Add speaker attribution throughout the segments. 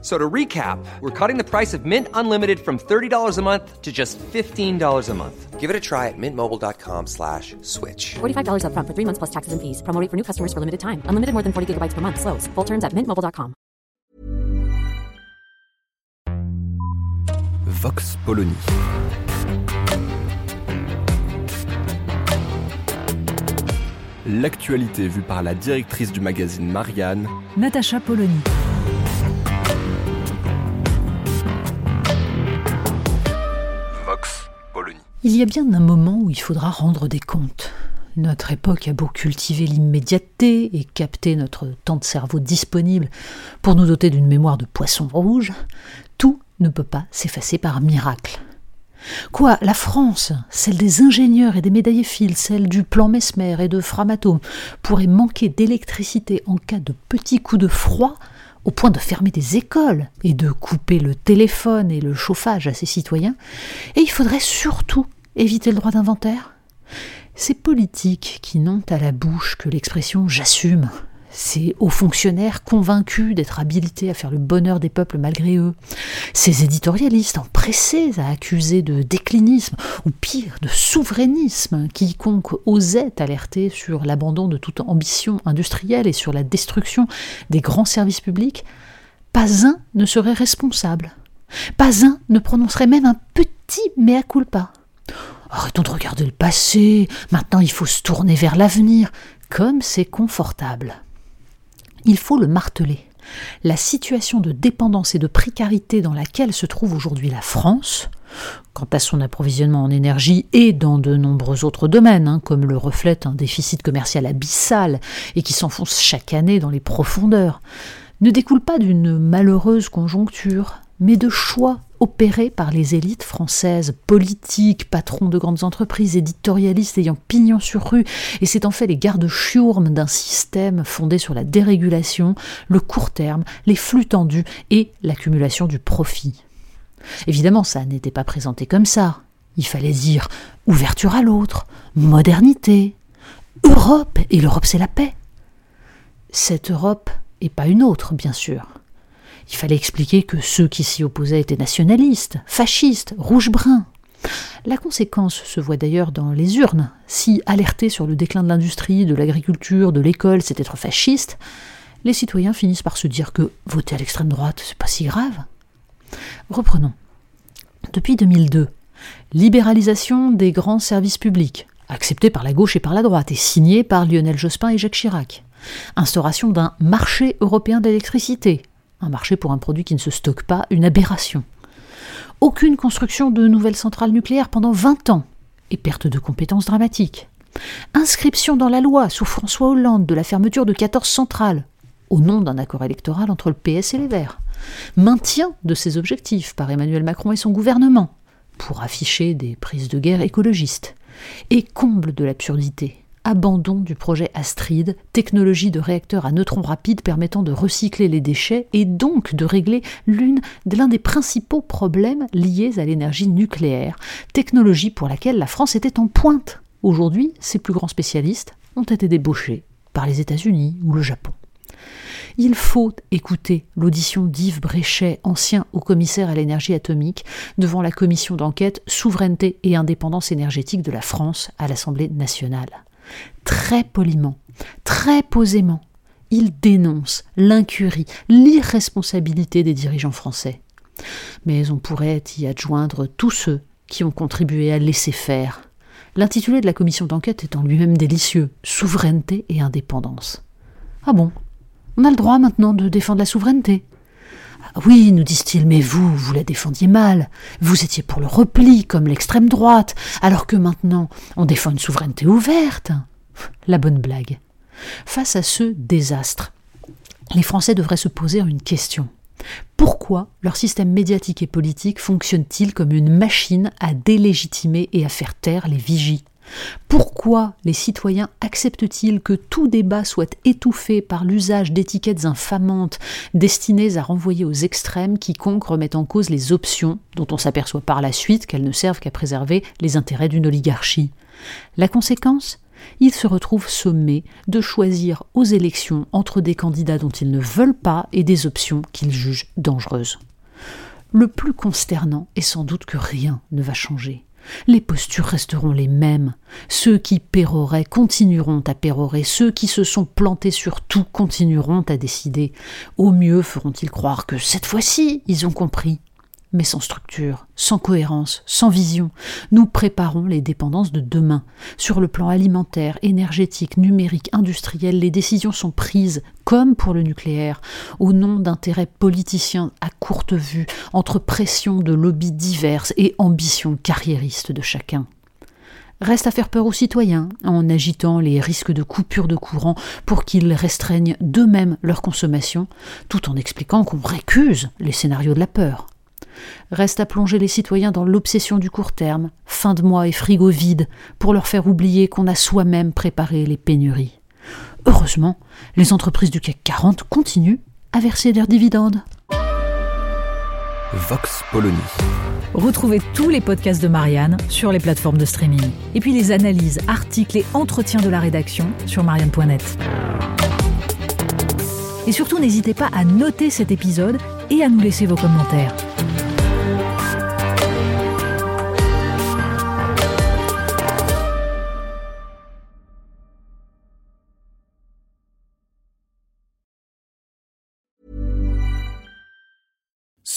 Speaker 1: So to recap, we're cutting the price of Mint Unlimited from $30 a month to just $15 a month.
Speaker 2: Give it a try at mintmobile.com slash switch.
Speaker 3: $45 upfront for three months plus taxes and fees. Promo rate for new customers for limited time. Unlimited more than 40 gigabytes per month. Slows. Full terms at mintmobile.com.
Speaker 4: Vox Polony. L'actualité vue par la directrice du magazine Marianne,
Speaker 5: Natacha Polony. Il y a bien un moment où il faudra rendre des comptes. Notre époque a beau cultiver l'immédiateté et capter notre temps de cerveau disponible pour nous doter d'une mémoire de poisson rouge, tout ne peut pas s'effacer par miracle. Quoi, la France, celle des ingénieurs et des médaillés fils, celle du plan Mesmer et de Framatome, pourrait manquer d'électricité en cas de petits coups de froid au point de fermer des écoles et de couper le téléphone et le chauffage à ses citoyens, et il faudrait surtout éviter le droit d'inventaire Ces politiques qui n'ont à la bouche que l'expression j'assume, ces hauts fonctionnaires convaincus d'être habilités à faire le bonheur des peuples malgré eux, ces éditorialistes empressés à accuser de déclinisme, ou pire, de souverainisme, quiconque osait alerter sur l'abandon de toute ambition industrielle et sur la destruction des grands services publics, pas un ne serait responsable. Pas un ne prononcerait même un petit mea culpa. Arrêtons de regarder le passé, maintenant il faut se tourner vers l'avenir, comme c'est confortable. Il faut le marteler. La situation de dépendance et de précarité dans laquelle se trouve aujourd'hui la France, quant à son approvisionnement en énergie et dans de nombreux autres domaines, hein, comme le reflète un déficit commercial abyssal et qui s'enfonce chaque année dans les profondeurs, ne découle pas d'une malheureuse conjoncture, mais de choix opérés par les élites françaises, politiques, patrons de grandes entreprises, éditorialistes ayant pignon sur rue, et c'est en fait les gardes-chiourmes d'un système fondé sur la dérégulation, le court terme, les flux tendus et l'accumulation du profit. Évidemment, ça n'était pas présenté comme ça. Il fallait dire ouverture à l'autre, modernité, Europe, et l'Europe c'est la paix. Cette Europe, et pas une autre, bien sûr. Il fallait expliquer que ceux qui s'y opposaient étaient nationalistes, fascistes, rouge-brun. La conséquence se voit d'ailleurs dans les urnes. Si alerter sur le déclin de l'industrie, de l'agriculture, de l'école, c'est être fasciste, les citoyens finissent par se dire que voter à l'extrême droite, c'est pas si grave. Reprenons. Depuis 2002, libéralisation des grands services publics, acceptée par la gauche et par la droite, et signée par Lionel Jospin et Jacques Chirac. Instauration d'un marché européen de l'électricité, un marché pour un produit qui ne se stocke pas, une aberration. Aucune construction de nouvelles centrales nucléaires pendant 20 ans, et perte de compétences dramatiques. Inscription dans la loi sous François Hollande de la fermeture de 14 centrales, au nom d'un accord électoral entre le PS et les Verts. Maintien de ces objectifs par Emmanuel Macron et son gouvernement, pour afficher des prises de guerre écologistes. Et comble de l'absurdité, abandon du projet Astrid, technologie de réacteur à neutrons rapides permettant de recycler les déchets et donc de régler l'un des principaux problèmes liés à l'énergie nucléaire, technologie pour laquelle la France était en pointe. Aujourd'hui, ses plus grands spécialistes ont été débauchés par les États-Unis ou le Japon. Il faut écouter l'audition d'Yves Bréchet, ancien haut-commissaire à l'énergie atomique, devant la commission d'enquête Souveraineté et indépendance énergétique de la France à l'Assemblée nationale très poliment, très posément, il dénonce l'incurie, l'irresponsabilité des dirigeants français. Mais on pourrait y adjoindre tous ceux qui ont contribué à laisser faire. L'intitulé de la commission d'enquête est en lui-même délicieux souveraineté et indépendance. Ah bon? On a le droit maintenant de défendre la souveraineté oui, nous disent-ils, mais vous, vous la défendiez mal. Vous étiez pour le repli, comme l'extrême droite, alors que maintenant, on défend une souveraineté ouverte. La bonne blague. Face à ce désastre, les Français devraient se poser une question. Pourquoi leur système médiatique et politique fonctionne-t-il comme une machine à délégitimer et à faire taire les vigies? Pourquoi les citoyens acceptent-ils que tout débat soit étouffé par l'usage d'étiquettes infamantes destinées à renvoyer aux extrêmes quiconque remettent en cause les options dont on s'aperçoit par la suite qu'elles ne servent qu'à préserver les intérêts d'une oligarchie? La conséquence? Ils se retrouvent sommés de choisir aux élections entre des candidats dont ils ne veulent pas et des options qu'ils jugent dangereuses. Le plus consternant est sans doute que rien ne va changer. Les postures resteront les mêmes. Ceux qui péroraient continueront à pérorer. Ceux qui se sont plantés sur tout continueront à décider. Au mieux feront-ils croire que cette fois-ci, ils ont compris mais sans structure, sans cohérence, sans vision. Nous préparons les dépendances de demain. Sur le plan alimentaire, énergétique, numérique, industriel, les décisions sont prises, comme pour le nucléaire, au nom d'intérêts politiciens à courte vue, entre pressions de lobbies diverses et ambitions carriéristes de chacun. Reste à faire peur aux citoyens en agitant les risques de coupure de courant pour qu'ils restreignent d'eux-mêmes leur consommation, tout en expliquant qu'on récuse les scénarios de la peur. Reste à plonger les citoyens dans l'obsession du court terme, fin de mois et frigo vide, pour leur faire oublier qu'on a soi-même préparé les pénuries. Heureusement, les entreprises du CAC 40 continuent à verser leurs dividendes.
Speaker 4: Vox Polony.
Speaker 6: Retrouvez tous les podcasts de Marianne sur les plateformes de streaming. Et puis les analyses, articles et entretiens de la rédaction sur marianne.net. Et surtout, n'hésitez pas à noter cet épisode et à nous laisser vos commentaires.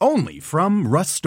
Speaker 7: Only from Rust